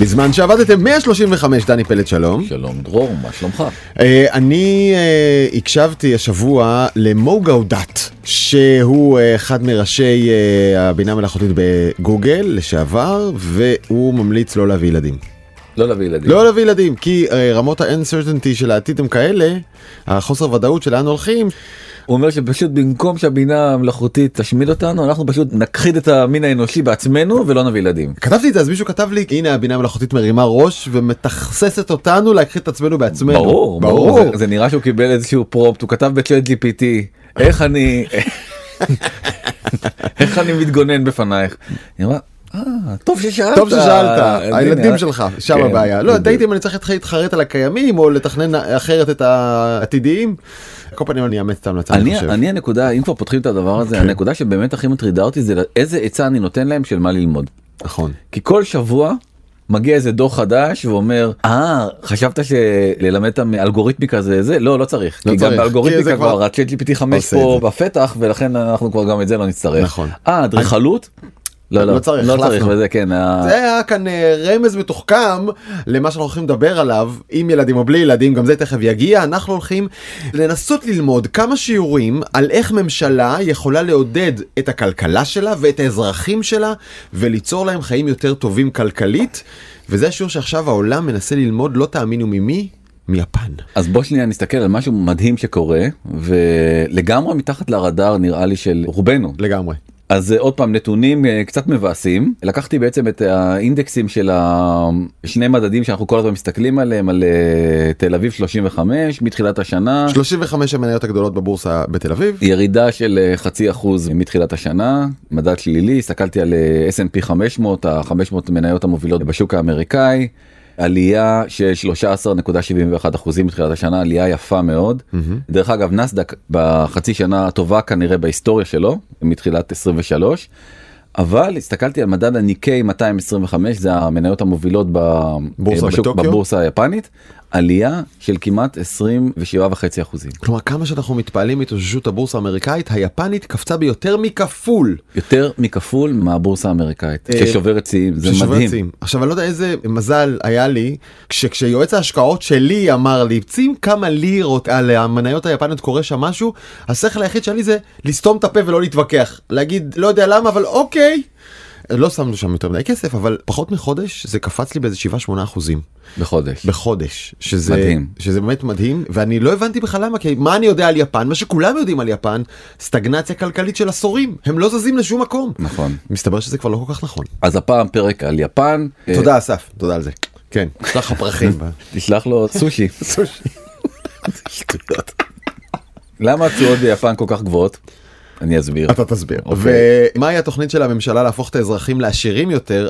בזמן שעבדתם 135 דני פלד שלום. שלום דרור, מה שלומך? אה, אני אה, הקשבתי השבוע למוגו דאט שהוא אה, אחד מראשי אה, הבינה המלאכותית בגוגל לשעבר והוא ממליץ לא להביא ילדים. לא להביא ילדים. לא להביא ילדים כי אה, רמות ה-uncertainty של העתיד הם כאלה, החוסר ודאות של לאן הולכים. הוא אומר שפשוט במקום שהבינה המלאכותית תשמיד אותנו אנחנו פשוט נכחיד את המין האנושי בעצמנו ולא נביא ילדים. כתבתי את זה אז מישהו כתב לי הנה הבינה המלאכותית מרימה ראש ומתכססת אותנו להכחיד את עצמנו בעצמנו. ברור, ברור. זה, זה נראה שהוא קיבל איזשהו פרופט, הוא כתב בצ'אט GPT, איך אני, איך אני מתגונן בפנייך. אה, טוב ששאלת. טוב ששאלת, הילדים שלך, שם כן, הבעיה. לא. תהיתי אם אני צריך להתחרט על הקיימים או לתכנן אחרת את העתידיים. כל פנים אני אאמץ את ההמלצה, אני אני, חושב. אני הנקודה, אם כבר פותחים את הדבר הזה, כן. הנקודה שבאמת הכי מטרידה אותי זה איזה עצה אני נותן להם של מה ללמוד. נכון. כי כל שבוע מגיע איזה דוח חדש ואומר אה חשבת שללמד את האלגוריתמיקה זה זה לא לא צריך לא כי צריך, גם באלגוריתמיקה כבר הצ'אט GPT 5 עושה פה. בפתח ולכן אנחנו כבר גם את זה לא נצטרך. נכון. אה אדריכלות? לא לא לא צריך, לא צריך. וזה כן. זה היה כאן אה, רמז מתוחכם למה שאנחנו הולכים לדבר עליו עם ילדים או בלי ילדים גם זה תכף יגיע אנחנו הולכים לנסות ללמוד כמה שיעורים על איך ממשלה יכולה לעודד את הכלכלה שלה ואת האזרחים שלה וליצור להם חיים יותר טובים כלכלית וזה השיעור שעכשיו העולם מנסה ללמוד לא תאמינו ממי מיפן. אז בוא שנייה נסתכל על משהו מדהים שקורה ולגמרי מתחת לרדאר נראה לי של רובנו. לגמרי. אז אה, עוד פעם נתונים אה, קצת מבאסים לקחתי בעצם את האינדקסים של השני מדדים שאנחנו כל הזמן מסתכלים עליהם על אה, תל אביב 35 מתחילת השנה 35 המניות הגדולות בבורסה בתל אביב. ירידה של חצי אחוז מתחילת השנה מדד שלילי הסתכלתי על S&P 500 ה-500 מניות המובילות בשוק האמריקאי. עלייה של 13.71 אחוזים מתחילת השנה עלייה יפה מאוד. דרך אגב נסדק בחצי שנה הטובה כנראה בהיסטוריה שלו מתחילת 23 אבל הסתכלתי על מדד הניקי 225 זה המניות המובילות ב- בורסה בשוק- בטוקיו? בבורסה היפנית עלייה של כמעט 27 וחצי אחוזים כלומר כמה שאנחנו מתפעלים מהתאוששות הבורסה האמריקאית היפנית קפצה ביותר מכפול. יותר מכפול מהבורסה האמריקאית אה, ששוברת שיאים זה מדהים. שיאים. עכשיו אני לא יודע איזה מזל היה לי כש, כשיועץ ההשקעות שלי אמר לי שים כמה לירות על המניות היפניות קורה שם משהו השכל היחיד שלי זה לסתום את הפה ולא להתווכח להגיד לא יודע למה אבל אוקיי. לא שמנו שם יותר מדי כסף אבל פחות מחודש זה קפץ לי באיזה 7-8 אחוזים בחודש. בחודש שזה מדהים. שזה באמת מדהים ואני לא הבנתי בכלל למה כי מה אני יודע על יפן מה שכולם יודעים על יפן סטגנציה כלכלית של עשורים הם לא זזים לשום מקום נכון. מסתבר שזה כבר לא כל כך נכון. אז הפעם פרק על יפן. אה, תודה אסף, תודה על זה. כן, יש לך פרחים. תשלח לו סושי. שטויות. למה התשואות ביפן כל כך גבוהות? אני אסביר. אתה תסביר. אוקיי. ומהי התוכנית של הממשלה להפוך את האזרחים לעשירים יותר?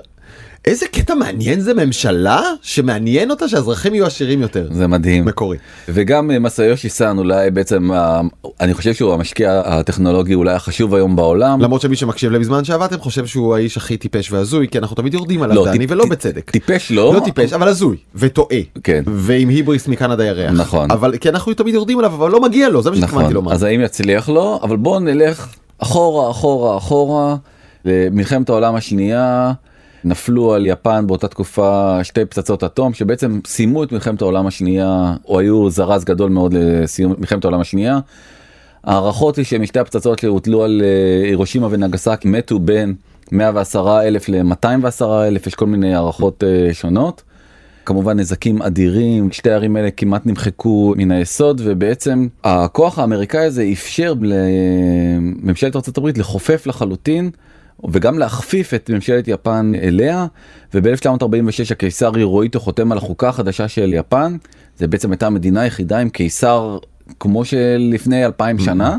איזה קטע מעניין זה ממשלה שמעניין אותה שהאזרחים יהיו עשירים יותר. זה מדהים. מקורי. וגם אה, מסאיושי סאן אולי בעצם אה, אני חושב שהוא המשקיע הטכנולוגי אולי החשוב היום בעולם. למרות שמי שמקשיב לבזמן שעבדתם חושב שהוא האיש הכי טיפש והזוי כי אנחנו תמיד יורדים עליו לא, דני ולא בצדק. טיפש לא. לא טיפש אבל הזוי וטועה. כן. ועם היבריס מקנדה ירח. נכון. אבל כי אנחנו תמיד יורדים עליו אבל לא מגיע לו זה מה שהתכוונתי נכון. לומר. אז האם יצליח לו? אבל בואו נלך אחורה אחורה אחורה למלחמת העולם השנייה. נפלו על יפן באותה תקופה שתי פצצות אטום שבעצם סיימו את מלחמת העולם השנייה או היו זרז גדול מאוד לסיום מלחמת העולם השנייה. ההערכות היא שמשתי הפצצות שהוטלו על אה, הירושימה ונגסקי מתו בין 110 אלף ל-210 אלף יש כל מיני הערכות אה, שונות. כמובן נזקים אדירים שתי הערים האלה כמעט נמחקו מן היסוד ובעצם הכוח האמריקאי הזה אפשר לממשלת ארה"ב לחופף לחלוטין וגם להכפיף את ממשלת יפן אליה וב-1946 הקיסר הירואיטו חותם על החוקה החדשה של יפן. זה בעצם הייתה המדינה היחידה עם קיסר כמו שלפני אלפיים שנה.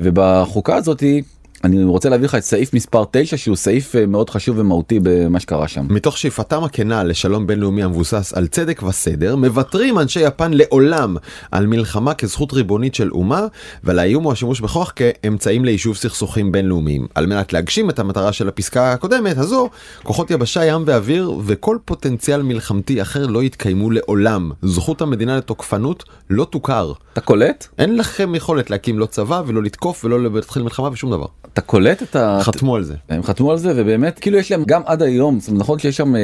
ובחוקה הזאתי אני רוצה להביא לך את סעיף מספר 9 שהוא סעיף אה, מאוד חשוב ומהותי במה שקרה שם. מתוך שאיפתם הכנה לשלום בינלאומי המבוסס על צדק וסדר, מוותרים אנשי יפן לעולם על מלחמה כזכות ריבונית של אומה, ועל האיום או השימוש בכוח כאמצעים ליישוב סכסוכים בינלאומיים. על מנת להגשים את המטרה של הפסקה הקודמת הזו, כוחות יבשה, ים ואוויר וכל פוטנציאל מלחמתי אחר לא יתקיימו לעולם. זכות המדינה לתוקפנות לא תוכר. אתה קולט? אין לכם יכולת להקים לא צבא ולא לתקוף ולא להתחיל מלחמה ושום דבר. אתה קולט את ה... חתמו על זה. הם חתמו על זה ובאמת כאילו יש להם גם עד היום זאת אומרת, נכון שיש שם אה,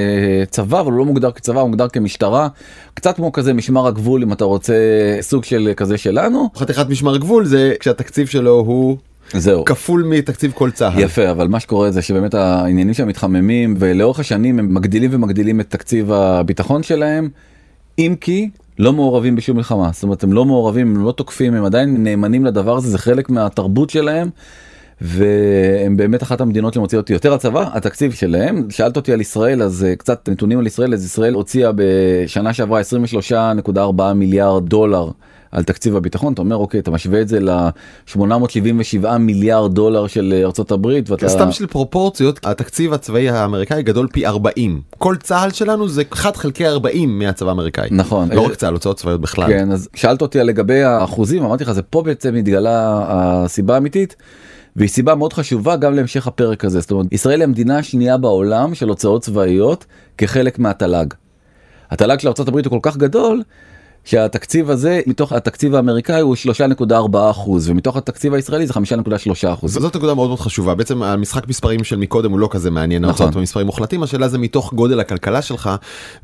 צבא אבל הוא לא מוגדר כצבא הוא מוגדר כמשטרה קצת כמו כזה משמר הגבול אם אתה רוצה סוג של כזה שלנו חתיכת משמר גבול זה כשהתקציב שלו הוא זהו כפול מתקציב כל צה"ל. יפה אבל מה שקורה זה שבאמת העניינים שם מתחממים ולאורך השנים הם מגדילים ומגדילים את תקציב הביטחון שלהם אם כי לא מעורבים בשום מלחמה זאת אומרת הם לא מעורבים הם לא תוקפים הם עדיין נאמנים לדבר הזה זה חלק מהתרבות שלהם. והם באמת אחת המדינות שמוציאות יותר הצבא התקציב שלהם. שאלת אותי על ישראל אז אה, קצת נתונים על ישראל. אז ישראל הוציאה בשנה שעברה 23.4 מיליארד דולר על תקציב הביטחון. אתה אומר אוקיי אתה משווה את זה ל-877 מיליארד דולר של ארצות הברית ואתה סתם של פרופורציות התקציב הצבאי האמריקאי גדול פי 40 כל צה"ל שלנו זה 1 חלקי 40 מהצבא האמריקאי. נכון. לא רק צה"ל הוצאות צבאיות בכלל. כן אז שאלת אותי לגבי האחוזים אמרתי לך זה פה בעצם מתגלה הסיבה האמיתית. והיא סיבה מאוד חשובה גם להמשך הפרק הזה זאת אומרת ישראל היא המדינה השנייה בעולם של הוצאות צבאיות כחלק מהתל"ג. התל"ג של ארה"ב הוא כל כך גדול שהתקציב הזה מתוך התקציב האמריקאי הוא 3.4 אחוז ומתוך התקציב הישראלי זה 5.3 אחוז. זאת נקודה מאוד מאוד חשובה בעצם המשחק מספרים של מקודם הוא לא כזה מעניין נכון. נכון. מספרים מוחלטים השאלה זה מתוך גודל הכלכלה שלך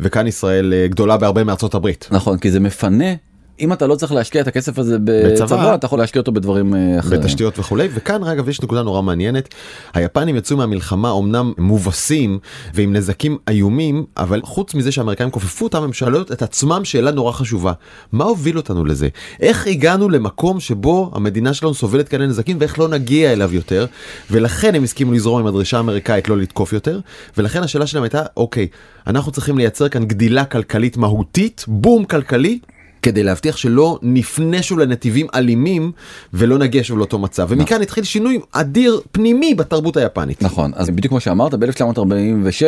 וכאן ישראל אה, גדולה בהרבה מארצות הברית. נכון כי זה מפנה אם אתה לא צריך להשקיע את הכסף הזה בצבא. בצבא אתה יכול להשקיע אותו בדברים אה, אחרים. בתשתיות וכולי וכאן אגב יש נקודה נורא מעניינת היפנים יצאו מהמלחמה אמנם מובסים ועם נזקים איומים אבל חוץ מזה שהאמריקאים כופפו אותם הם שואלות את עצמם שאלה נורא חשובה מה הוביל אותנו לזה איך הגענו למקום שבו המדינה שלנו סובלת כאלה נזקים ואיך לא נגיע אליו יותר ולכן הם הסכימו לזרום עם הדרישה האמריקאית לא לתקוף יותר ולכן השאלה שלהם הייתה אוקיי אנחנו צריכים לייצר כאן גדילה כלכלית מהותית בום כלכלי. כדי להבטיח שלא נפנה שוב לנתיבים אלימים ולא נגיע שוב לאותו מצב ומכאן התחיל שינוי אדיר פנימי בתרבות היפנית. נכון אז בדיוק כמו שאמרת ב-1946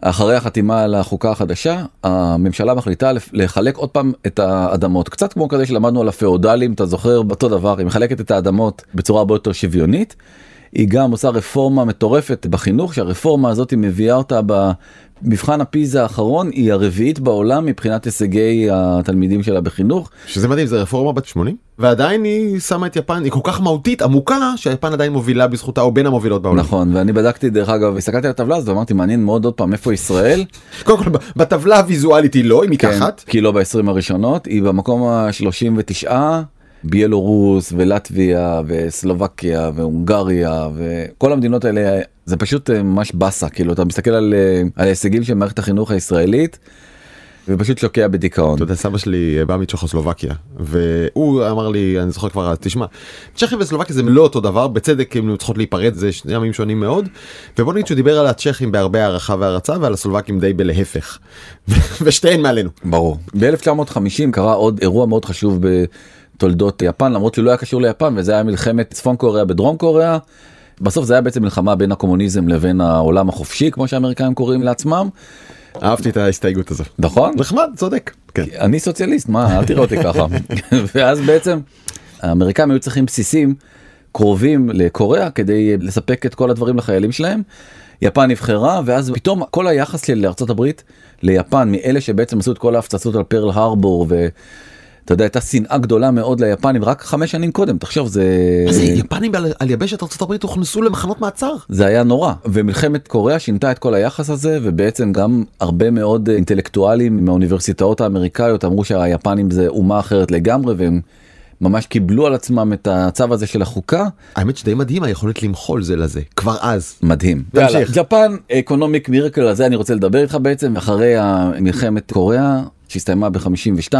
אחרי החתימה על החוקה החדשה הממשלה מחליטה לחלק עוד פעם את האדמות קצת כמו כזה שלמדנו על הפאודלים אתה זוכר אותו דבר היא מחלקת את האדמות בצורה הרבה יותר שוויונית. היא גם עושה רפורמה מטורפת בחינוך שהרפורמה הזאת היא מביאה אותה במבחן הפיזה האחרון היא הרביעית בעולם מבחינת הישגי התלמידים שלה בחינוך. שזה מדהים זה רפורמה בת 80 ועדיין היא שמה את יפן היא כל כך מהותית עמוקה שיפן עדיין מובילה בזכותה או בין המובילות בעולם. נכון ואני בדקתי דרך אגב הסתכלתי על הטבלה הזאת ואמרתי מעניין מאוד עוד פעם איפה ישראל. קודם כל בטבלה הוויזואלית היא לא היא מתחת. כן, כי לא ב-20 הראשונות היא במקום ה-39 ביאלורוס ולטביה וסלובקיה והונגריה וכל המדינות האלה זה פשוט אה, ממש באסה כאילו אתה מסתכל על, אה, על ההישגים של מערכת החינוך הישראלית. ופשוט שוקע בדיכאון. אתה יודע סבא שלי בא מצ'כוסלובקיה והוא אמר לי אני זוכר כבר אז תשמע צ'כיה וסלובקיה זה לא אותו דבר בצדק הם צריכות להיפרד זה שני ימים שונים מאוד ובוא נגיד שהוא דיבר על הצ'כים בהרבה הערכה והערצה ועל הסלובקים די בלהפך ושתיהן מעלינו. ברור. ב-1950 קרה עוד אירוע מאוד חשוב בתולדות יפן למרות שהוא לא היה קשור ליפן וזה היה מלחמת צפון קוריאה בדרום קוריאה. בסוף זה היה בעצם מלחמה בין הקומוניזם לבין העולם החופשי כמו שהאמריקאים קוראים לעצמם. אהבתי את ההסתייגות הזו. נכון? נחמד צודק. כן. אני סוציאליסט מה אל תראה אותי ככה ואז בעצם האמריקאים היו צריכים בסיסים קרובים לקוריאה כדי לספק את כל הדברים לחיילים שלהם. יפן נבחרה ואז פתאום כל היחס של ארצות הברית ליפן מאלה שבעצם עשו את כל ההפצצות על פרל הרבור ואתה יודע הייתה שנאה גדולה מאוד ליפנים רק חמש שנים קודם תחשוב זה מה זה יפנים על, על יבשת הברית הוכנסו למחנות מעצר. זה היה נורא ומלחמת קוריאה שינתה את כל היחס הזה ובעצם גם הרבה מאוד אינטלקטואלים מהאוניברסיטאות האמריקאיות אמרו שהיפנים זה אומה אחרת לגמרי והם ממש קיבלו על עצמם את הצו הזה של החוקה. האמת שדי מדהים היכולת למחול זה לזה כבר אז. מדהים. תמשיך. ג'פן אקונומיק מירקל על זה אני רוצה לדבר איתך בעצם אחרי מלחמת קוריאה שהסתיימה ב-52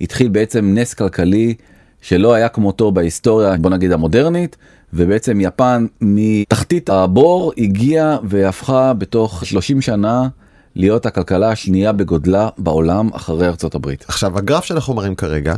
התחיל בעצם נס כלכלי שלא היה כמותו בהיסטוריה בוא נגיד המודרנית ובעצם יפן מתחתית הבור הגיעה והפכה בתוך 30 שנה להיות הכלכלה השנייה בגודלה בעולם אחרי ארצות הברית. עכשיו הגרף שאנחנו מראים כרגע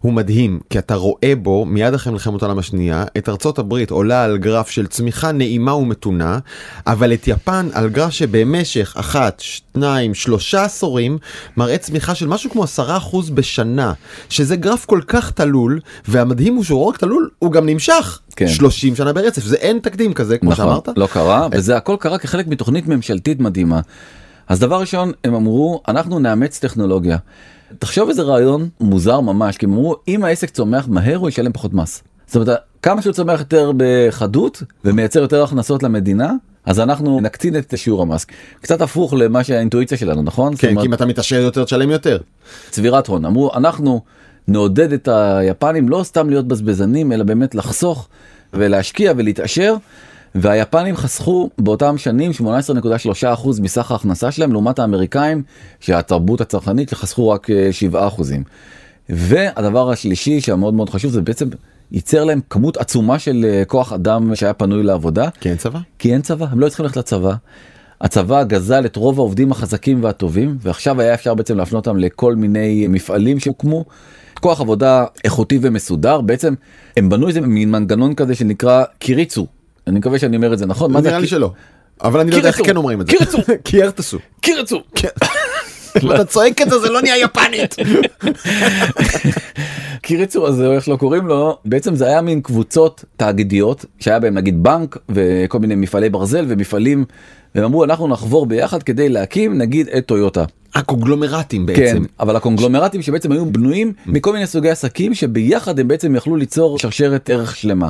הוא מדהים כי אתה רואה בו מיד אחרי מלחמת העולם השנייה את ארצות הברית עולה על גרף של צמיחה נעימה ומתונה אבל את יפן על גרף שבמשך אחת שניים שלושה עשורים מראה צמיחה של משהו כמו עשרה אחוז בשנה שזה גרף כל כך תלול והמדהים הוא שהוא לא רק תלול הוא גם נמשך כן. 30 שנה ברצף זה אין תקדים כזה כמו נכון, שאמרת. לא קרה וזה הכל קרה כחלק מתוכנית ממשלתית מדהימה. אז דבר ראשון הם אמרו אנחנו נאמץ טכנולוגיה. תחשוב איזה רעיון מוזר ממש כי הם אמרו אם העסק צומח מהר הוא ישלם פחות מס. זאת אומרת כמה שהוא צומח יותר בחדות ומייצר יותר הכנסות למדינה אז אנחנו נקטין את שיעור המס קצת הפוך למה שהאינטואיציה שלנו נכון כן כי אם אתה מתעשר יותר תשלם יותר צבירת הון אמרו אנחנו נעודד את היפנים לא סתם להיות בזבזנים אלא באמת לחסוך ולהשקיע ולהתעשר. והיפנים חסכו באותם שנים 18.3% מסך ההכנסה שלהם לעומת האמריקאים שהתרבות הצרכנית שחסכו רק 7%. אה, והדבר השלישי שהמאוד מאוד חשוב זה בעצם ייצר להם כמות עצומה של אה, כוח אדם שהיה פנוי לעבודה. כי אין צבא? כי אין צבא, הם לא צריכים ללכת לצבא. הצבא גזל את רוב העובדים החזקים והטובים ועכשיו היה אפשר בעצם להפנות אותם לכל מיני מפעלים שהוקמו. כוח עבודה איכותי ומסודר בעצם הם בנו איזה מין מנגנון כזה שנקרא קיריצו אני מקווה שאני אומר את זה נכון. נראה לי שלא. אבל אני לא יודע איך כן אומרים את זה. קירצו. קירצו. קירצו. אם אתה צועק את זה זה לא נהיה יפנית. קיריצו הזה או איך שלא קוראים לו בעצם זה היה מין קבוצות תאגידיות שהיה בהם נגיד בנק וכל מיני מפעלי ברזל ומפעלים והם אמרו אנחנו נחבור ביחד כדי להקים נגיד את טויוטה. הקונגלומרטים בעצם. כן, אבל הקונגלומרטים שבעצם היו בנויים מכל מיני סוגי עסקים שביחד הם בעצם יכלו ליצור שרשרת ערך שלמה.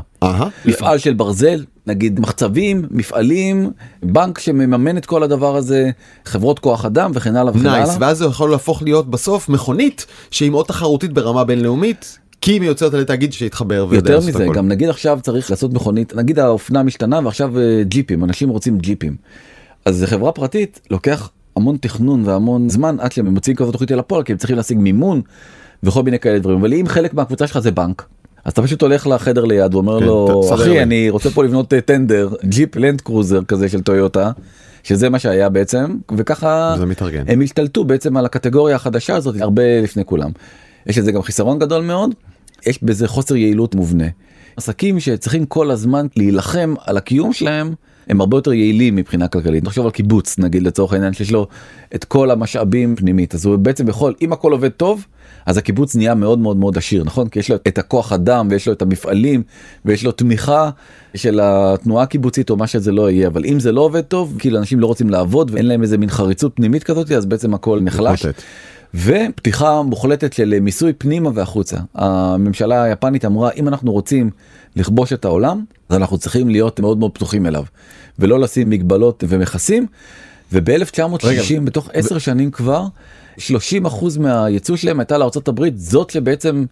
מפעל של ברזל, נגיד מחצבים, מפעלים, בנק שמממן את כל הדבר הזה, חברות כוח אדם וכן הלאה וכן הלאה. ואז זה יכול להפוך להיות בסוף מכונית שהיא מאוד תחרותית ברמה בינלאומית. כי היא מיוצרת על תאגיד שהתחבר ויודע לעשות הכל. יותר מזה, גם נגיד עכשיו צריך לעשות מכונית, נגיד האופנה משתנה ועכשיו אה, ג'יפים, אנשים רוצים ג'יפים. אז חברה פרטית, לוקח המון תכנון והמון זמן עד שהם מוציאים כזאת תוכנית אל הפועל כי הם צריכים להשיג מימון וכל מיני כאלה דברים אבל אם חלק מהקבוצה שלך זה בנק. אז אתה פשוט הולך לחדר ליד ואומר כן, לו אחי אני רוצה פה לבנות אה, טנדר ג'יפ לנד קרוזר כזה של טויוטה שזה מה שהיה בעצם וככה הם השתלטו בעצם על הקטגוריה החדשה הזאת הרבה לפני כולם. יש לזה גם חיסרון גדול מאוד יש בזה חוסר יעילות מובנה. עסקים שצריכים כל הזמן להילחם על הקיום שלהם הם הרבה יותר יעילים מבחינה כלכלית. תחשוב על קיבוץ נגיד לצורך העניין שיש לו את כל המשאבים פנימית אז הוא בעצם יכול אם הכל עובד טוב אז הקיבוץ נהיה מאוד מאוד מאוד עשיר נכון כי יש לו את הכוח אדם ויש לו את המפעלים ויש לו תמיכה של התנועה הקיבוצית או מה שזה לא יהיה אבל אם זה לא עובד טוב כאילו אנשים לא רוצים לעבוד ואין להם איזה מין חריצות פנימית כזאת אז בעצם הכל נחלש. ופתיחה מוחלטת של מיסוי פנימה והחוצה. הממשלה היפנית אמרה אם אנחנו רוצים לכבוש את העולם אז אנחנו צריכים להיות מאוד מאוד פתוחים אליו ולא לשים מגבלות ומכסים. וב-1960 בתוך 10 שנים כבר 30 מהייצוא שלהם הייתה הברית זאת שבעצם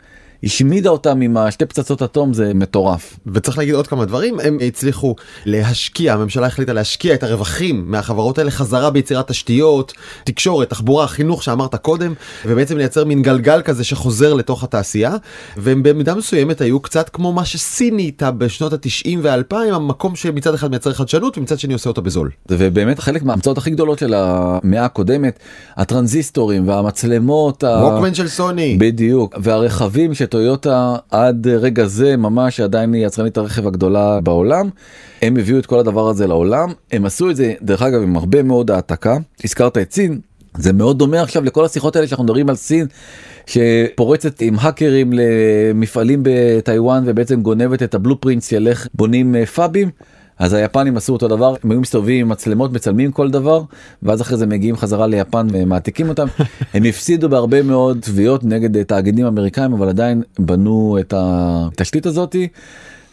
השמידה אותם עם השתי פצצות אטום זה מטורף. וצריך להגיד עוד כמה דברים הם הצליחו להשקיע הממשלה החליטה להשקיע את הרווחים מהחברות האלה חזרה ביצירת תשתיות תקשורת תחבורה חינוך שאמרת קודם ובעצם לייצר מין גלגל כזה שחוזר לתוך התעשייה והם במידה מסוימת היו קצת כמו מה שסין נהייתה בשנות התשעים ואלפיים המקום שמצד אחד מייצר חדשנות ומצד שני עושה אותה בזול. ובאמת חלק מההמצאות הכי גדולות של המאה הקודמת הטרנזיסטורים והמצלמות. ווקמן של סוני. בדיוק והרכבים. טויוטה עד רגע זה ממש עדיין היא יצרנית הרכב הגדולה בעולם. הם הביאו את כל הדבר הזה לעולם הם עשו את זה דרך אגב עם הרבה מאוד העתקה הזכרת את סין זה מאוד דומה עכשיו לכל השיחות האלה שאנחנו מדברים על סין שפורצת עם האקרים למפעלים בטיוואן ובעצם גונבת את הבלופרינט של איך בונים אה, פאבים. אז היפנים עשו אותו דבר הם היו מסתובבים עם מצלמות מצלמים כל דבר ואז אחרי זה מגיעים חזרה ליפן ומעתיקים אותם הם הפסידו בהרבה מאוד תביעות נגד תאגידים אמריקאים אבל עדיין בנו את התשתית הזאתי.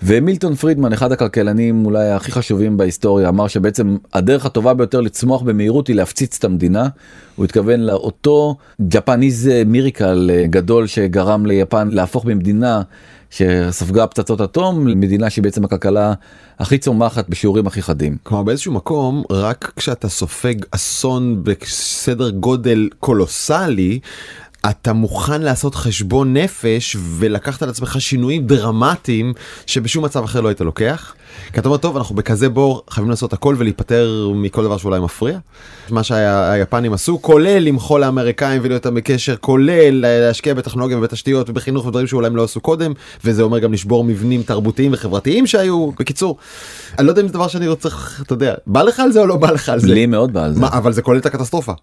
ומילטון פרידמן אחד הכלכלנים אולי הכי חשובים בהיסטוריה אמר שבעצם הדרך הטובה ביותר לצמוח במהירות היא להפציץ את המדינה. הוא התכוון לאותו ג'פניז מיריקל גדול שגרם ליפן להפוך ממדינה שספגה פצצות אטום למדינה שהיא בעצם הכלכלה הכי צומחת בשיעורים הכי חדים. כלומר באיזשהו מקום רק כשאתה סופג אסון בסדר גודל קולוסלי אתה מוכן לעשות חשבון נפש ולקחת על עצמך שינויים דרמטיים שבשום מצב אחר לא היית לוקח. כי אתה אומר טוב אנחנו בכזה בור חייבים לעשות הכל ולהיפטר מכל דבר שאולי מפריע. מה שהיפנים עשו כולל למחול לאמריקאים ולהיות איתם בקשר כולל להשקיע בטכנולוגיה ובתשתיות ובחינוך ודברים שאולי הם לא עשו קודם וזה אומר גם לשבור מבנים תרבותיים וחברתיים שהיו בקיצור. אני לא יודע אם זה דבר שאני רוצה אתה יודע בא לך על זה או לא בא לך על זה. לי מאוד בא על זה. מה, אבל זה כולל את הקטסטרופה.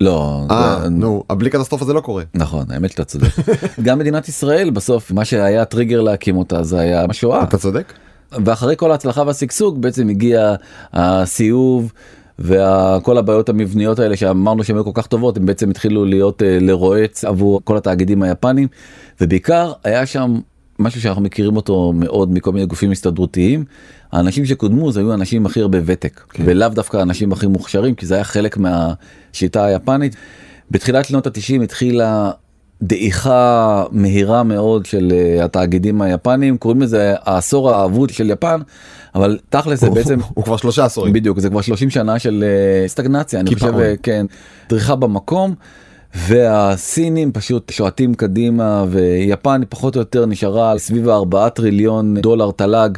לא, אה, נו, בלי קטסטרופה זה לא קורה. נכון, האמת שאתה צודק. גם מדינת ישראל בסוף, מה שהיה טריגר להקים אותה זה היה השואה. אתה צודק. ואחרי כל ההצלחה והשגשוג בעצם הגיע הסיאוב. וכל הבעיות המבניות האלה שאמרנו שהן היו כל כך טובות הם בעצם התחילו להיות uh, לרועץ עבור כל התאגידים היפנים ובעיקר היה שם משהו שאנחנו מכירים אותו מאוד מכל מיני גופים הסתדרותיים. האנשים שקודמו זה היו האנשים הכי הרבה ותק כן. ולאו דווקא האנשים הכי מוכשרים כי זה היה חלק מהשיטה היפנית. בתחילת שנות התשעים התחילה דעיכה מהירה מאוד של uh, התאגידים היפנים קוראים לזה העשור האבוד של יפן אבל תכל'ס זה בעצם הוא כבר שלושה עשורים בדיוק זה כבר 30 שנה של uh, סטגנציה אני חושב כן דריכה במקום. והסינים פשוט שועטים קדימה ויפן פחות או יותר נשארה סביב 4 טריליון דולר תל"ג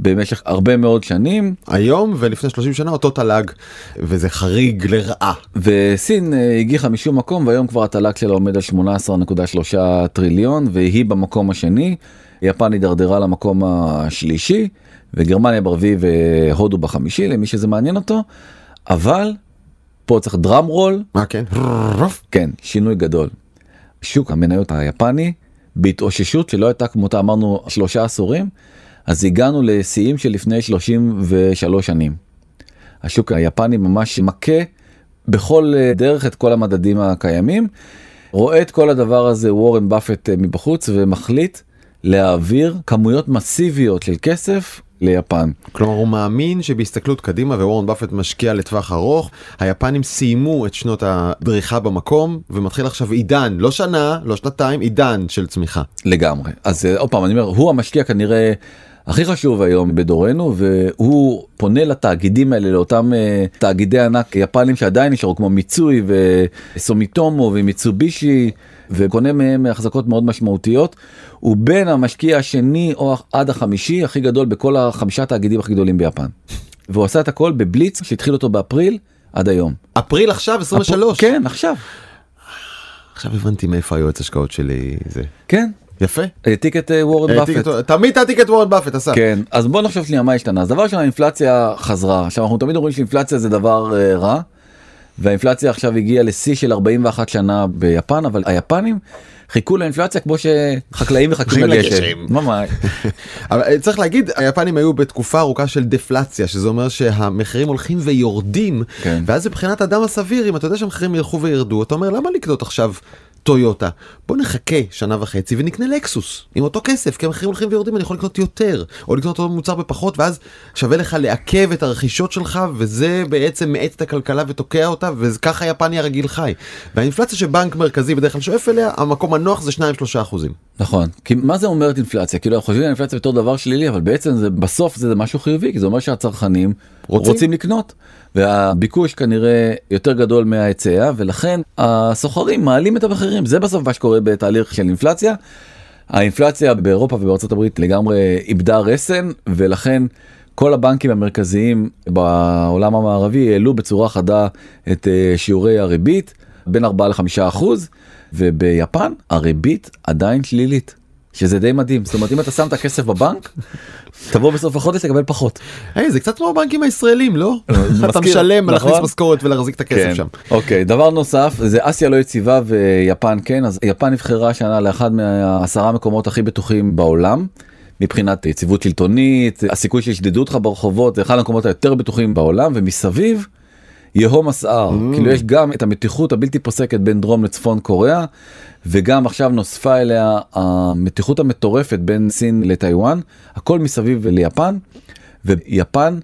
במשך הרבה מאוד שנים. היום ולפני 30 שנה אותו תל"ג וזה חריג לרעה. וסין אה, הגיחה משום מקום והיום כבר התל"ג שלה עומד על 18.3 טריליון והיא במקום השני. יפן הידרדרה למקום השלישי וגרמניה ברביעי והודו בחמישי למי שזה מעניין אותו. אבל פה צריך דראם רול. מה כן? כן, שינוי גדול. שוק המניות היפני בהתאוששות שלא הייתה כמותה אמרנו שלושה עשורים. אז הגענו לשיאים של לפני 33 שנים. השוק היפני ממש מכה בכל אה, דרך את כל המדדים הקיימים. רואה את כל הדבר הזה וורן באפט אה, מבחוץ ומחליט להעביר כמויות מסיביות של כסף ליפן. כלומר הוא מאמין שבהסתכלות קדימה ווורן באפט משקיע לטווח ארוך היפנים סיימו את שנות הדריכה במקום ומתחיל עכשיו עידן לא שנה לא שנתיים עידן של צמיחה. לגמרי אז אה, עוד פעם אני אומר הוא המשקיע כנראה הכי חשוב היום בדורנו והוא פונה לתאגידים האלה לאותם uh, תאגידי ענק יפנים שעדיין נשארו כמו מיצוי וסומיטומו ומיצובישי וקונה מהם החזקות מאוד משמעותיות. הוא בין המשקיע השני או עד החמישי הכי גדול בכל החמישה תאגידים הכי גדולים ביפן. והוא עשה את הכל בבליץ שהתחיל אותו באפריל עד היום. אפריל עכשיו 23 אפ... כן עכשיו. עכשיו הבנתי מאיפה היועץ השקעות שלי זה כן יפה. העתיק את אה, וורן באפט. תמיד תעתיק את וורן באפט אסף. כן אז בוא נחשוב שנייה מה השתנה אז דבר ראשון האינפלציה חזרה עכשיו אנחנו תמיד אומרים שאינפלציה זה דבר uh, רע. והאינפלציה עכשיו הגיעה לשיא של 41 שנה ביפן אבל היפנים חיכו לאינפלציה כמו שחקלאים מחכים לגשם. ממש. אבל אה, צריך להגיד היפנים היו בתקופה ארוכה של דפלציה שזה אומר שהמחירים הולכים ויורדים כן. ואז מבחינת אדם הסביר אם אתה יודע שהמחירים ילכו וירדו אתה אומר למה לקנות עכשיו טויוטה. בוא נחכה שנה וחצי ונקנה לקסוס עם אותו כסף כי המחירים הולכים ויורדים אני יכול לקנות יותר או לקנות אותו מוצר בפחות ואז שווה לך לעכב את הרכישות שלך וזה בעצם מאט את הכלכלה ותוקע אותה וככה יפני הרגיל חי. והאינפלציה שבנק מרכזי בדרך כלל שואף אליה המקום הנוח זה 2-3 אחוזים. נכון כי מה זה אומרת אינפלציה כאילו אנחנו חושבים על אינפלציה בתור דבר שלילי אבל בעצם זה בסוף זה משהו חיובי כי זה אומר שהצרכנים רוצים, רוצים לקנות. והביקוש כנראה יותר גדול מההיצע ולכן הסוחרים מעלים את המחירים זה בסוף מה שקורה בתהליך של אינפלציה. האינפלציה באירופה ובארצות הברית לגמרי איבדה רסן ולכן כל הבנקים המרכזיים בעולם המערבי העלו בצורה חדה את אה, שיעורי הריבית בין 4 ל-5 אחוז וביפן הריבית עדיין שלילית. שזה די מדהים זאת אומרת אם אתה שם את הכסף בבנק תבוא בסוף החודש לקבל פחות. היי זה קצת כמו הבנקים הישראלים לא? אתה משלם על להכניס נכון? משכורת ולהחזיק את הכסף כן. שם. אוקיי דבר נוסף זה אסיה לא יציבה ויפן כן אז יפן נבחרה שנה לאחד מהעשרה מקומות הכי בטוחים בעולם. מבחינת יציבות שלטונית הסיכוי שישדדו אותך ברחובות זה אחד המקומות היותר בטוחים בעולם ומסביב יהום הסער mm. כאילו יש גם את המתיחות הבלתי פוסקת בין דרום לצפון קוריאה וגם עכשיו נוספה אליה המתיחות המטורפת בין סין לטיוואן הכל מסביב ליפן ויפן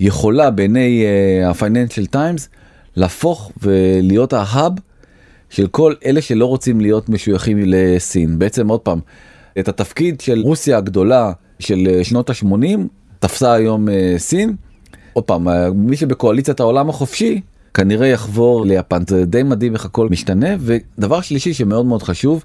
יכולה בעיני הפייננשל uh, טיימס להפוך ולהיות ההאב של כל אלה שלא רוצים להיות משויכים לסין בעצם עוד פעם את התפקיד של רוסיה הגדולה של אה, שנות ה-80 תפסה היום uh, סין. עוד פעם מי שבקואליציית העולם החופשי כנראה יחבור ליפן. זה די מדהים איך הכל משתנה ודבר שלישי שמאוד מאוד חשוב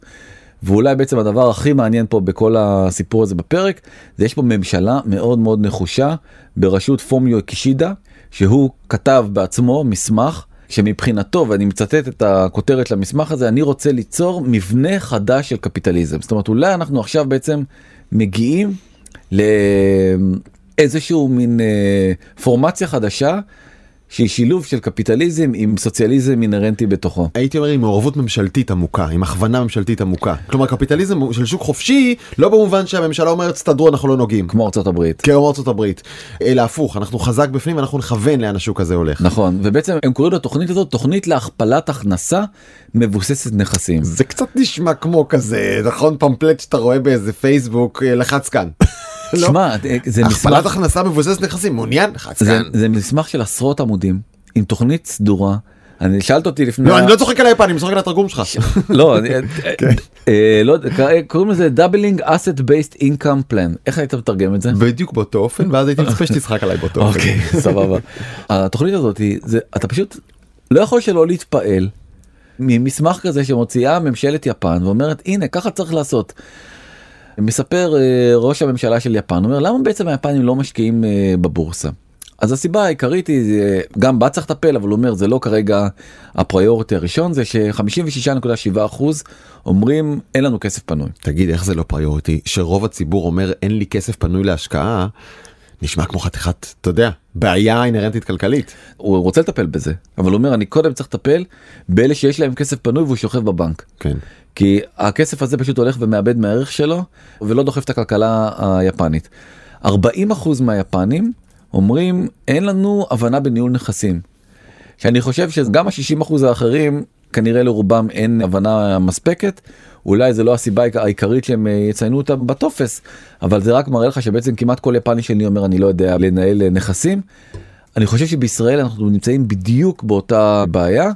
ואולי בעצם הדבר הכי מעניין פה בכל הסיפור הזה בפרק זה יש פה ממשלה מאוד מאוד נחושה בראשות פומיו קישידה שהוא כתב בעצמו מסמך שמבחינתו ואני מצטט את הכותרת של המסמך הזה אני רוצה ליצור מבנה חדש של קפיטליזם זאת אומרת אולי אנחנו עכשיו בעצם מגיעים לאיזשהו מין אה, פורמציה חדשה שהיא שילוב של קפיטליזם עם סוציאליזם אינהרנטי בתוכו. הייתי אומר עם מעורבות ממשלתית עמוקה, עם הכוונה ממשלתית עמוקה. כלומר קפיטליזם של שוק חופשי, לא במובן שהממשלה אומרת תסתדרו אנחנו לא נוגעים. כמו ארצות הברית. כמו ארצות הברית. אלא הפוך, אנחנו חזק בפנים ואנחנו נכוון לאן השוק הזה הולך. נכון, ובעצם הם קוראים לתוכנית הזאת תוכנית להכפלת הכנסה מבוססת נכסים. זה קצת נשמע כמו כזה, נכון פמפלט שאתה רואה באיזה פייסבוק, אה, לחץ כאן. לא? שמע, זה הכפלת מסמך, הכנסה מבוססת נכסים, מעוניין? זה. זה מסמך של עשרות עמודים עם תוכנית סדורה. אני שאלת אותי לפני, לא, אני לא צוחק על היפנים, אני צוחק על התרגום שלך. לא, אני- אה, לא, יודע, קוראים לזה doubling asset-based income plan. איך היית מתרגם את זה? בדיוק באותו אופן, ואז הייתי מצפה שתצחק עליי באותו אופן. אוקיי, סבבה. התוכנית הזאת, זה, אתה פשוט לא יכול שלא להתפעל ממסמך כזה שמוציאה ממשלת יפן ואומרת הנה ככה צריך לעשות. מספר אה, ראש הממשלה של יפן אומר למה בעצם היפנים לא משקיעים אה, בבורסה. אז הסיבה העיקרית היא גם בה צריך לטפל אבל הוא אומר זה לא כרגע הפריוריטי הראשון זה ש-56.7 אחוז אומרים אין לנו כסף פנוי. תגיד איך זה לא פריוריטי שרוב הציבור אומר אין לי כסף פנוי להשקעה נשמע כמו חתיכת אתה יודע בעיה אינהרנטית כלכלית. הוא רוצה לטפל בזה אבל הוא אומר אני קודם צריך לטפל באלה שיש להם כסף פנוי והוא שוכב בבנק. כן. כי הכסף הזה פשוט הולך ומאבד מהערך שלו ולא דוחף את הכלכלה היפנית. 40% מהיפנים אומרים אין לנו הבנה בניהול נכסים. שאני חושב שגם ה-60% האחרים כנראה לרובם אין הבנה מספקת. אולי זה לא הסיבה העיקרית שהם אה, יציינו אותה בטופס אבל זה רק מראה לך שבעצם כמעט כל יפני שני אומר אני לא יודע לנהל אה, נכסים. אני חושב שבישראל אנחנו נמצאים בדיוק באותה בעיה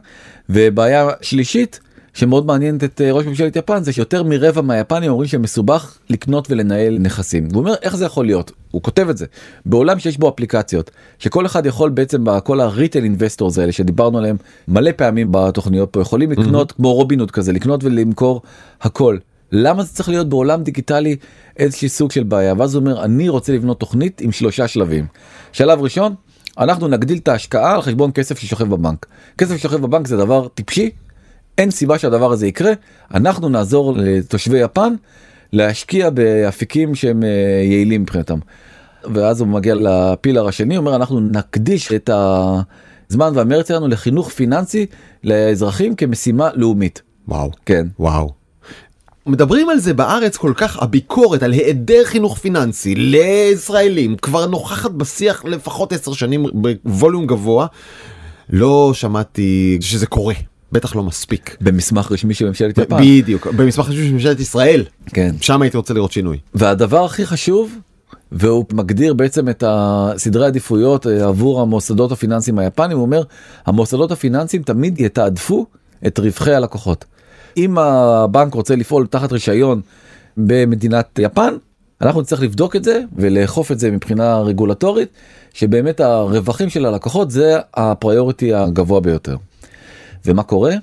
ובעיה שלישית שמאוד מעניינת את אה, ראש ממשלת יפן זה שיותר מרבע מהיפנים אומרים שמסובך לקנות ולנהל נכסים. הוא אומר איך זה יכול להיות הוא כותב את זה בעולם שיש בו אפליקציות שכל אחד יכול בעצם כל ה retail investors האלה שדיברנו עליהם מלא פעמים בתוכניות פה יכולים לקנות כמו רובינות כזה לקנות ולמכור הכל. למה זה צריך להיות בעולם דיגיטלי איזשהו סוג של בעיה ואז הוא אומר אני רוצה לבנות תוכנית עם שלושה שלבים. שלב ראשון אנחנו נגדיל את ההשקעה על חשבון כסף ששוכב בבנק. כסף ששוכב בבנק זה דבר טיפשי אין סיבה שהדבר הזה יקרה אנחנו נעזור לתושבי יפן להשקיע באפיקים שהם אה, יעילים מבחינתם. ואז הוא מגיע לפילר השני אומר אנחנו נקדיש את הזמן והמרץ שלנו לחינוך פיננסי לאזרחים כמשימה לאומית. וואו. כן. וואו. מדברים על זה בארץ כל כך הביקורת על היעדר חינוך פיננסי לישראלים כבר נוכחת בשיח לפחות עשר שנים בווליום גבוה. לא שמעתי שזה קורה בטח לא מספיק. במסמך רשמי של ממשלת יפן. בדיוק במסמך חשוב של ממשלת ישראל כן. שם הייתי רוצה לראות שינוי. והדבר הכי חשוב והוא מגדיר בעצם את הסדרי עדיפויות אה, עבור המוסדות הפיננסיים היפנים הוא אומר המוסדות הפיננסיים תמיד יתעדפו את רווחי הלקוחות. אם הבנק רוצה לפעול תחת רישיון במדינת יפן אנחנו נצטרך לבדוק את זה ולאכוף את זה מבחינה רגולטורית שבאמת הרווחים של הלקוחות זה הפריוריטי הגבוה ביותר. ומה קורה?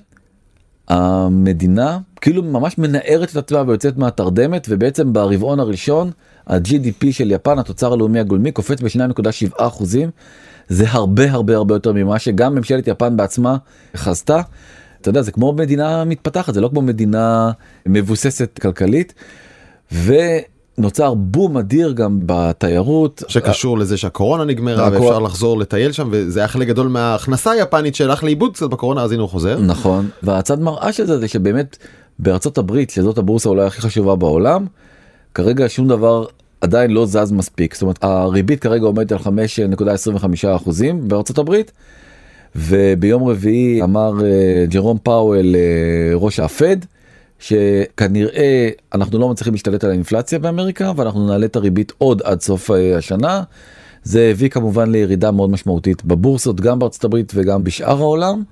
המדינה כאילו ממש מנערת את עצמה ויוצאת מהתרדמת ובעצם ברבעון הראשון ה-GDP של יפן התוצר הלאומי הגולמי קופץ ב-2.7 אחוזים זה הרבה הרבה הרבה יותר ממה שגם ממשלת יפן בעצמה חזתה. אתה יודע זה כמו מדינה מתפתחת זה לא כמו מדינה מבוססת כלכלית. ונוצר בום אדיר גם בתיירות. שקשור לזה שהקורונה נגמרה והכל- ואפשר לחזור לטייל שם וזה היה חלק גדול מההכנסה היפנית שהלך לאיבוד קצת בקורונה אז הנה הוא חוזר. נכון והצד מראה של זה זה שבאמת בארצות הברית שזאת הבורסה אולי הכי חשובה בעולם כרגע שום דבר עדיין לא זז מספיק זאת אומרת הריבית כרגע עומדת על 5.25 אחוזים בארצות הברית. וביום רביעי אמר אה, ג'רום פאוול אה, ראש הפד שכנראה אנחנו לא מצליחים להשתלט על האינפלציה באמריקה ואנחנו נעלה את הריבית עוד עד סוף אה, השנה. זה הביא כמובן לירידה מאוד משמעותית בבורסות גם בארצות הברית וגם בשאר העולם.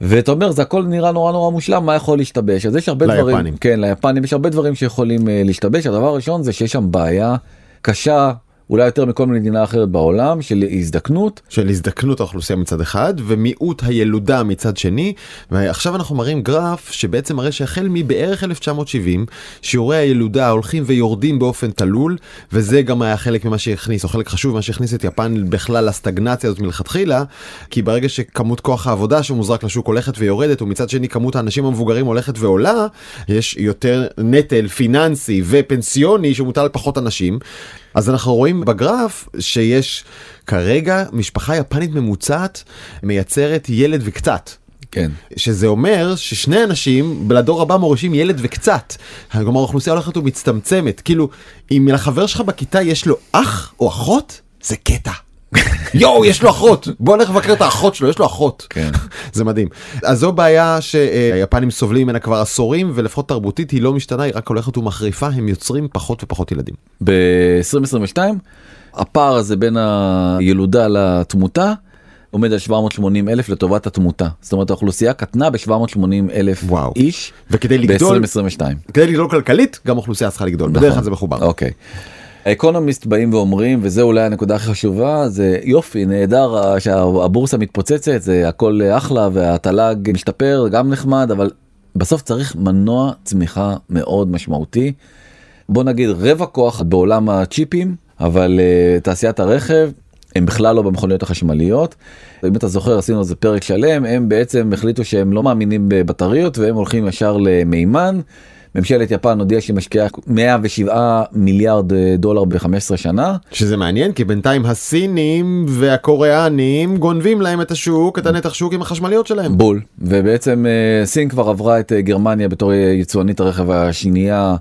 ואתה אומר זה הכל נראה נורא נורא מושלם מה יכול להשתבש אז יש הרבה ליפנים. דברים כן ליפנים יש הרבה דברים שיכולים אה, להשתבש הדבר הראשון זה שיש שם בעיה קשה אולי יותר מכל מדינה אחרת בעולם של הזדקנות של הזדקנות האוכלוסייה מצד אחד ומיעוט הילודה מצד שני ועכשיו אנחנו מראים גרף שבעצם מראה שהחל מבערך 1970 שיעורי הילודה הולכים ויורדים באופן תלול וזה גם היה חלק ממה שהכניס או חלק חשוב ממה שהכניס את יפן בכלל לסטגנציה הזאת מלכתחילה כי ברגע שכמות כוח העבודה שמוזרק לשוק הולכת ויורדת ומצד שני כמות האנשים המבוגרים הולכת ועולה יש יותר נטל פיננסי ופנסיוני שמוטל על פחות אנשים. אז אנחנו רואים בגרף שיש כרגע משפחה יפנית ממוצעת מייצרת ילד וקצת. כן. שזה אומר ששני אנשים לדור הבא מורישים ילד וקצת. כלומר האוכלוסייה הולכת ומצטמצמת. כאילו, אם לחבר שלך בכיתה יש לו אח או אחות, זה קטע. יואו, יש לו אחות, בוא נלך לבקר את האחות שלו, יש לו אחות. כן. זה מדהים. אז זו בעיה שהיפנים סובלים ממנה כבר עשורים, ולפחות תרבותית היא לא משתנה, היא רק הולכת ומחריפה, הם יוצרים פחות ופחות ילדים. ב-2022 הפער הזה בין הילודה לתמותה עומד על 780 אלף לטובת התמותה. זאת אומרת האוכלוסייה קטנה ב-780 אלף. איש וכדי לגדול, ב-2022. כדי לגדול כלכלית, גם האוכלוסייה צריכה לגדול. בדרך כלל זה מחובר. אוקיי. האקונומיסט באים ואומרים וזה אולי הנקודה הכי חשובה זה יופי נהדר שהבורסה מתפוצצת זה הכל אחלה והתל"ג משתפר גם נחמד אבל בסוף צריך מנוע צמיחה מאוד משמעותי. בוא נגיד רבע כוח בעולם הצ'יפים אבל uh, תעשיית הרכב הם בכלל לא במכוניות החשמליות. אם אתה זוכר עשינו איזה פרק שלם הם בעצם החליטו שהם לא מאמינים בבטריות והם הולכים ישר למימן. ממשלת יפן הודיעה שהיא משקיעה 107 מיליארד אה, דולר ב-15 שנה. שזה מעניין כי בינתיים הסינים והקוריאנים גונבים להם את השוק, את הנתח שוק עם החשמליות שלהם. בול. ובעצם אה, סין כבר עברה את אה, גרמניה בתור יצואנית הרכב השנייה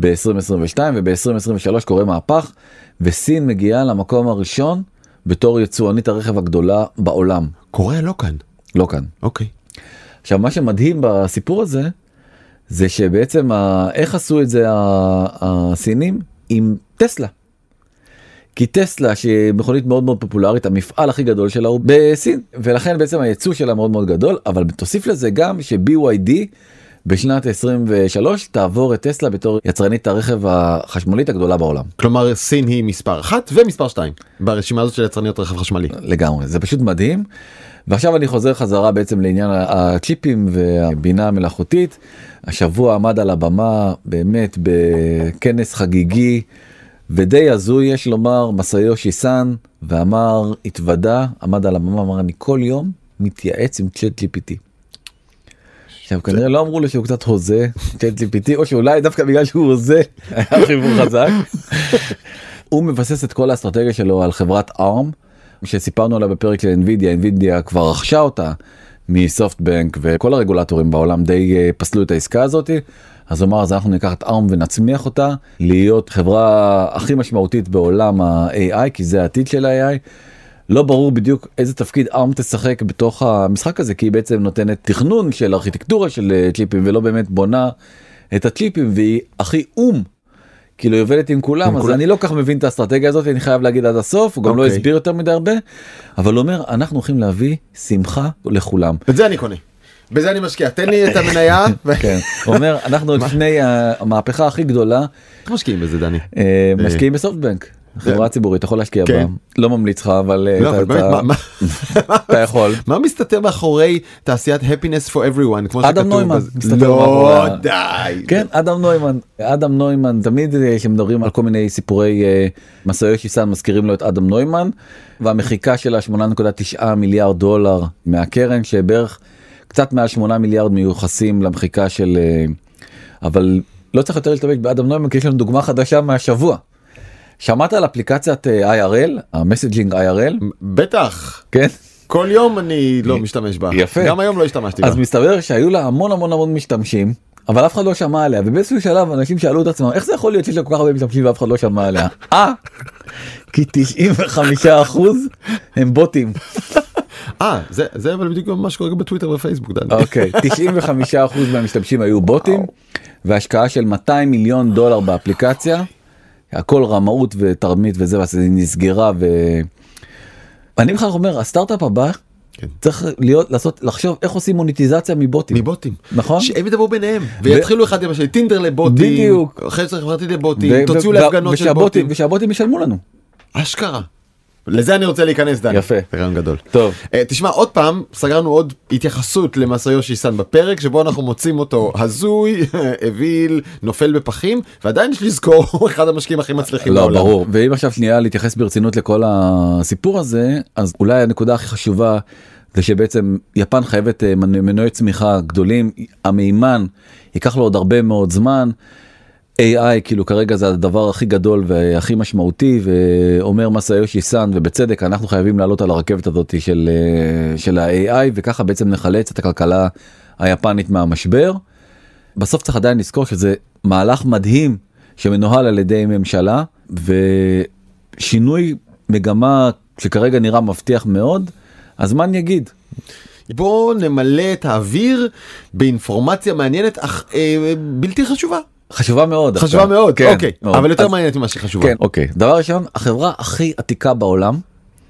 ב-2022 וב-2023 קורה מהפך וסין מגיעה למקום הראשון בתור יצואנית הרכב הגדולה בעולם. קוריאה לא כאן. לא כאן. אוקיי. עכשיו מה שמדהים בסיפור הזה זה שבעצם ה... איך עשו את זה הסינים עם טסלה. כי טסלה שהיא מכונית מאוד מאוד פופולרית המפעל הכי גדול שלה הוא בסין ולכן בעצם הייצוא שלה מאוד מאוד גדול אבל תוסיף לזה גם ש-BYD בשנת 23 תעבור את טסלה בתור יצרנית הרכב החשמלית הגדולה בעולם. כלומר סין היא מספר אחת ומספר שתיים ברשימה הזאת של יצרניות רכב חשמלי. לגמרי זה פשוט מדהים. ועכשיו אני חוזר חזרה בעצם לעניין הצ'יפים והבינה המלאכותית. השבוע עמד על הבמה באמת בכנס חגיגי ודי הזוי יש לומר מסיושי סאן ואמר התוודה עמד על הבמה אמר אני כל יום מתייעץ עם צ'אט GPT. עכשיו כנראה לא אמרו לו שהוא קצת הוזה צ'אט GPT או שאולי דווקא בגלל שהוא הוזה היה חיבור חזק. הוא מבסס את כל האסטרטגיה שלו על חברת ארם שסיפרנו עליה בפרק של NVIDIA, NVIDIA כבר רכשה אותה מסופטבנק וכל הרגולטורים בעולם די אה, פסלו את העסקה הזאתי. אז הוא אמר אז אנחנו ניקח את ארם ונצמיח אותה להיות חברה הכי משמעותית בעולם ה-AI כי זה העתיד של ה-AI. לא ברור בדיוק איזה תפקיד ארם תשחק בתוך המשחק הזה כי היא בעצם נותנת תכנון של ארכיטקטורה של אה, צ'יפים ולא באמת בונה את הצ'יפים והיא הכי אום כאילו היא עובדת עם כולם עם אז כולם. אני לא כך מבין את האסטרטגיה הזאת אני חייב להגיד עד הסוף הוא גם okay. לא אוקיי. הסביר יותר מדי הרבה אבל אומר אנחנו הולכים להביא שמחה לכולם. את זה אני קונה. בזה אני משקיע תן לי את המניה. כן. הוא אומר אנחנו לפני המהפכה הכי גדולה. איך משקיעים בזה דני? אה, משקיעים בסופטבנק. חברה ציבורית אתה יכול להשקיע בה. לא ממליץ לך אבל לא, אתה יכול. מה מסתתר מאחורי תעשיית happiness for everyone כמו אדם נוימן לא די. כן אדם נוימן אדם נוימן תמיד כשמדברים על כל מיני סיפורי מסעי שיסן מזכירים לו את אדם נוימן והמחיקה של ה-8.9 מיליארד דולר מהקרן שבערך קצת מעל 8 מיליארד מיוחסים למחיקה של אבל לא צריך יותר להשתמש באדם נוימן כי יש לנו דוגמה חדשה מהשבוע. שמעת על אפליקציית אה, IRL המסג'ינג IRL בטח. כן. כל יום אני לא משתמש בה. יפה. גם היום לא השתמשתי בה. אז מסתבר שהיו לה המון המון המון משתמשים אבל אף אחד לא שמע עליה ובאיזשהו שלב אנשים שאלו את עצמם איך זה יכול להיות שיש לה כל כך הרבה משתמשים ואף אחד לא שמע עליה? אה כי 95 אחוז הם בוטים. אה זה זה אבל בדיוק מה שקורה בטוויטר ופייסבוק. אוקיי 95 אחוז מהמשתמשים היו בוטים והשקעה של 200 מיליון דולר באפליקציה. הכל רמאות ותרמית וזה ואז היא נסגרה ואני בכלל אומר הסטארט-אפ הבא כן. צריך להיות לעשות לחשוב איך עושים מוניטיזציה מבוטים מבוטים נכון שהם ידברו ביניהם ויתחילו אחד עם השני טינדר לבוטים בדיוק חסר חברתי לבוטים תוציאו להפגנות של בוטים ושהבוטים ישלמו לנו. אשכרה. לזה אני רוצה להיכנס דני. יפה. רעיון גדול. טוב. Uh, תשמע עוד פעם סגרנו עוד התייחסות למסאיושי סן בפרק שבו אנחנו מוצאים אותו הזוי, אוויל, נופל בפחים ועדיין יש לזכור הוא אחד המשקיעים הכי מצליחים לא, בעולם. לא ברור ואם עכשיו שנייה להתייחס ברצינות לכל הסיפור הזה אז אולי הנקודה הכי חשובה זה שבעצם יפן חייבת אה, מנועי צמיחה גדולים המימן ייקח לו עוד הרבה מאוד זמן. AI כאילו כרגע זה הדבר הכי גדול והכי משמעותי ואומר מסאיושי סאן ובצדק אנחנו חייבים לעלות על הרכבת הזאת של אה, של ה-AI וככה בעצם נחלץ את הכלכלה היפנית מהמשבר. בסוף צריך עדיין לזכור שזה מהלך מדהים שמנוהל על ידי ממשלה ושינוי מגמה שכרגע נראה מבטיח מאוד הזמן יגיד. בואו נמלא את האוויר באינפורמציה מעניינת אך אה, בלתי חשובה. חשובה מאוד חשובה עכשיו. מאוד, כן, אוקיי, מאוד. אבל יותר אז- מעניינת ממה שחשובה. כן, אוקיי. דבר ראשון, החברה הכי עתיקה בעולם,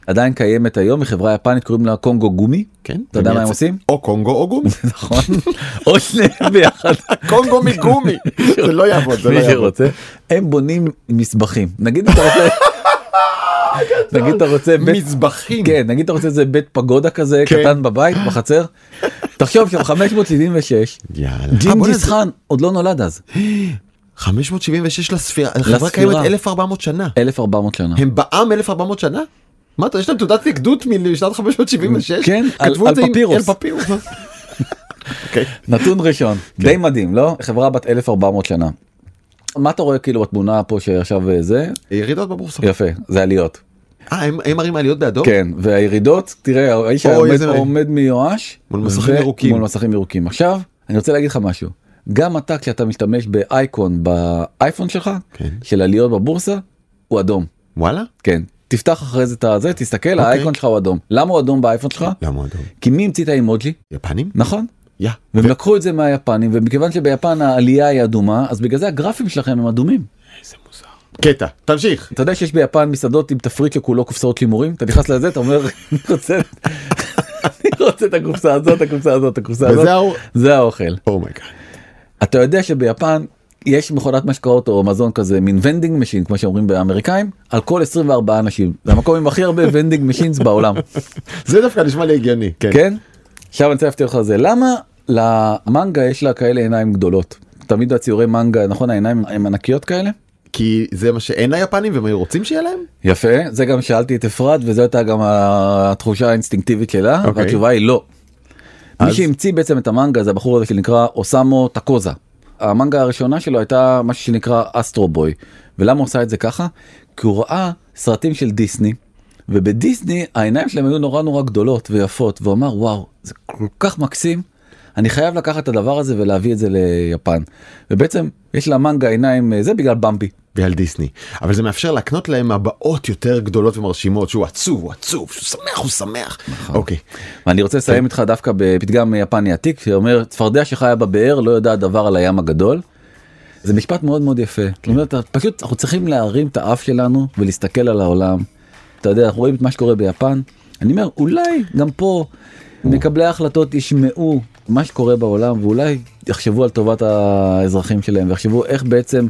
עדיין קיימת היום, היא חברה יפנית, קוראים לה קונגו גומי. כן. אתה יודע מה הם עושים? או קונגו או גומי. נכון. או שניהם ביחד. קונגו מגומי. זה לא יעבוד, זה לא יעבוד. הם בונים מסבכים. נגיד אתה רוצה... נגיד אתה רוצה בית... מזבחים. כן, נגיד אתה רוצה איזה בית פגודה כזה כן. קטן בבית, בחצר. תחשוב שם 576, יאללה. אה, בוא'נה, ג'ינגיס חאן עוד לא נולד אז. 576 לספירה. החברה לספירה. קיימת 1400 שנה. 1400 שנה. הם בעם 1400 שנה? מה אתה, יש להם תעודת נקדות משנת 576? כן, על- כתבו על את זה עם- פפירוס. על פפירוס. אוקיי. נתון ראשון, כן. די מדהים, לא? חברה בת 1400 שנה. מה אתה רואה כאילו בתמונה פה שעכשיו אה, זה? ירידות בבורסה. יפה, זה עליות. אה, הם מראים עליות באדום? כן, והירידות, תראה, האיש אוי, עומד מיואש. מול מסכים ירוקים. מול מסכים ירוקים. עכשיו, אני רוצה להגיד לך משהו. גם אתה כשאתה משתמש באייקון באייפון שלך, כן. של עליות בבורסה, הוא אדום. וואלה? כן. תפתח אחרי זה את הזה, תסתכל, אוקיי. האייקון שלך הוא אדום. למה הוא אדום באייפון שלך? למה הוא אדום? כי מי המציא את האימוג'י? יפנים? נכון. יא. והם לקחו את זה מהיפנים, ומכיוון שביפן העלייה היא אדומה, אז בגלל זה הגרפים שלכם הם אדומים. איזה מוזר. קטע, תמשיך. אתה יודע שיש ביפן מסעדות עם תפריט שכולו קופסאות שימורים? אתה נכנס לזה, אתה אומר, אני רוצה, אני רוצה את הקופסה הזאת, הקופסה הזאת, הקופסה הזאת. זה האוכל. Oh my god. אתה יודע שביפן יש מכונת משקאות או מזון כזה, מין vending machine, כמו שאומרים באמריקאים, על כל 24 אנשים. זה המקום עם הכי הרבה vending machines בעולם. זה דווקא נשמע לי הגיוני. כן. כן? עכשיו אני רוצה להפתיע אותך על זה. למה למנגה יש לה כאלה עיניים גדולות? תמיד הציורי מנגה, נכון, העיניים הם ענקיות כאלה? כי זה מה שאין ליפנים והם היו רוצים שיהיה להם? יפה, זה גם שאלתי את אפרת וזו הייתה גם התחושה האינסטינקטיבית שלה, אוקיי. והתשובה היא לא. מי אז? שהמציא בעצם את המנגה זה הבחור הזה שנקרא אוסמו טקוזה. המנגה הראשונה שלו הייתה משהו שנקרא אסטרובוי. ולמה הוא עשה את זה ככה? כי הוא ראה סרטים של דיסני, ובדיסני העיניים שלהם היו נורא נורא גדולות ויפות, והוא אמר וואו, זה כל כך מקסים, אני חייב לקחת את הדבר הזה ולהביא את זה ליפן. ובעצם יש למנגה עיניים, אה, זה בגלל במבי. ועל דיסני. אבל זה מאפשר להקנות להם הבעות יותר גדולות ומרשימות שהוא עצוב, הוא עצוב, שהוא שמח, הוא שמח. אוקיי. ואני רוצה לסיים איתך דווקא בפתגם יפני עתיק שאומר צפרדע שחיה בבאר לא יודעת דבר על הים הגדול. זה משפט מאוד מאוד יפה. זאת אומרת, פשוט אנחנו צריכים להרים את האף שלנו ולהסתכל על העולם. אתה יודע, אנחנו רואים את מה שקורה ביפן. אני אומר, אולי גם פה מקבלי ההחלטות ישמעו מה שקורה בעולם ואולי יחשבו על טובת האזרחים שלהם ויחשבו איך בעצם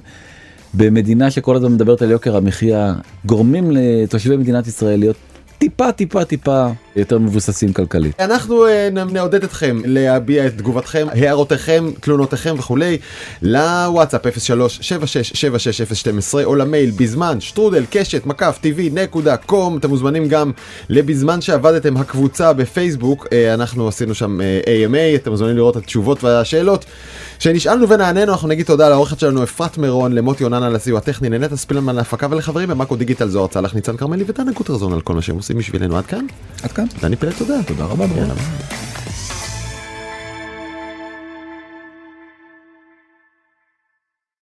במדינה שכל הזמן מדברת על יוקר המחיה גורמים לתושבי מדינת ישראל להיות טיפה טיפה טיפה יותר מבוססים כלכלית. אנחנו אה, נעודד אתכם להביע את תגובתכם, הערותיכם, תלונותיכם וכולי לוואטסאפ 03-7676-012 או למייל בזמן שטרודל קשת מקף טבעי נקודה קום אתם מוזמנים גם לבזמן שעבדתם הקבוצה בפייסבוק אה, אנחנו עשינו שם אה, AMA אתם מוזמנים לראות את התשובות והשאלות שנשאלנו ונענינו אנחנו נגיד תודה לעורכת שלנו אפרת מירון למוטי אוננה על הסיוע הטכני לנטע ספילמן להפקה ולחברים במאקו דיגיטל זוהר צלח ניצן כרמלי ודנה גוטרזון על כל מה שהם עושים בשבילנו עד כאן עד כאן. דני פלד תודה תודה רבה. ביי.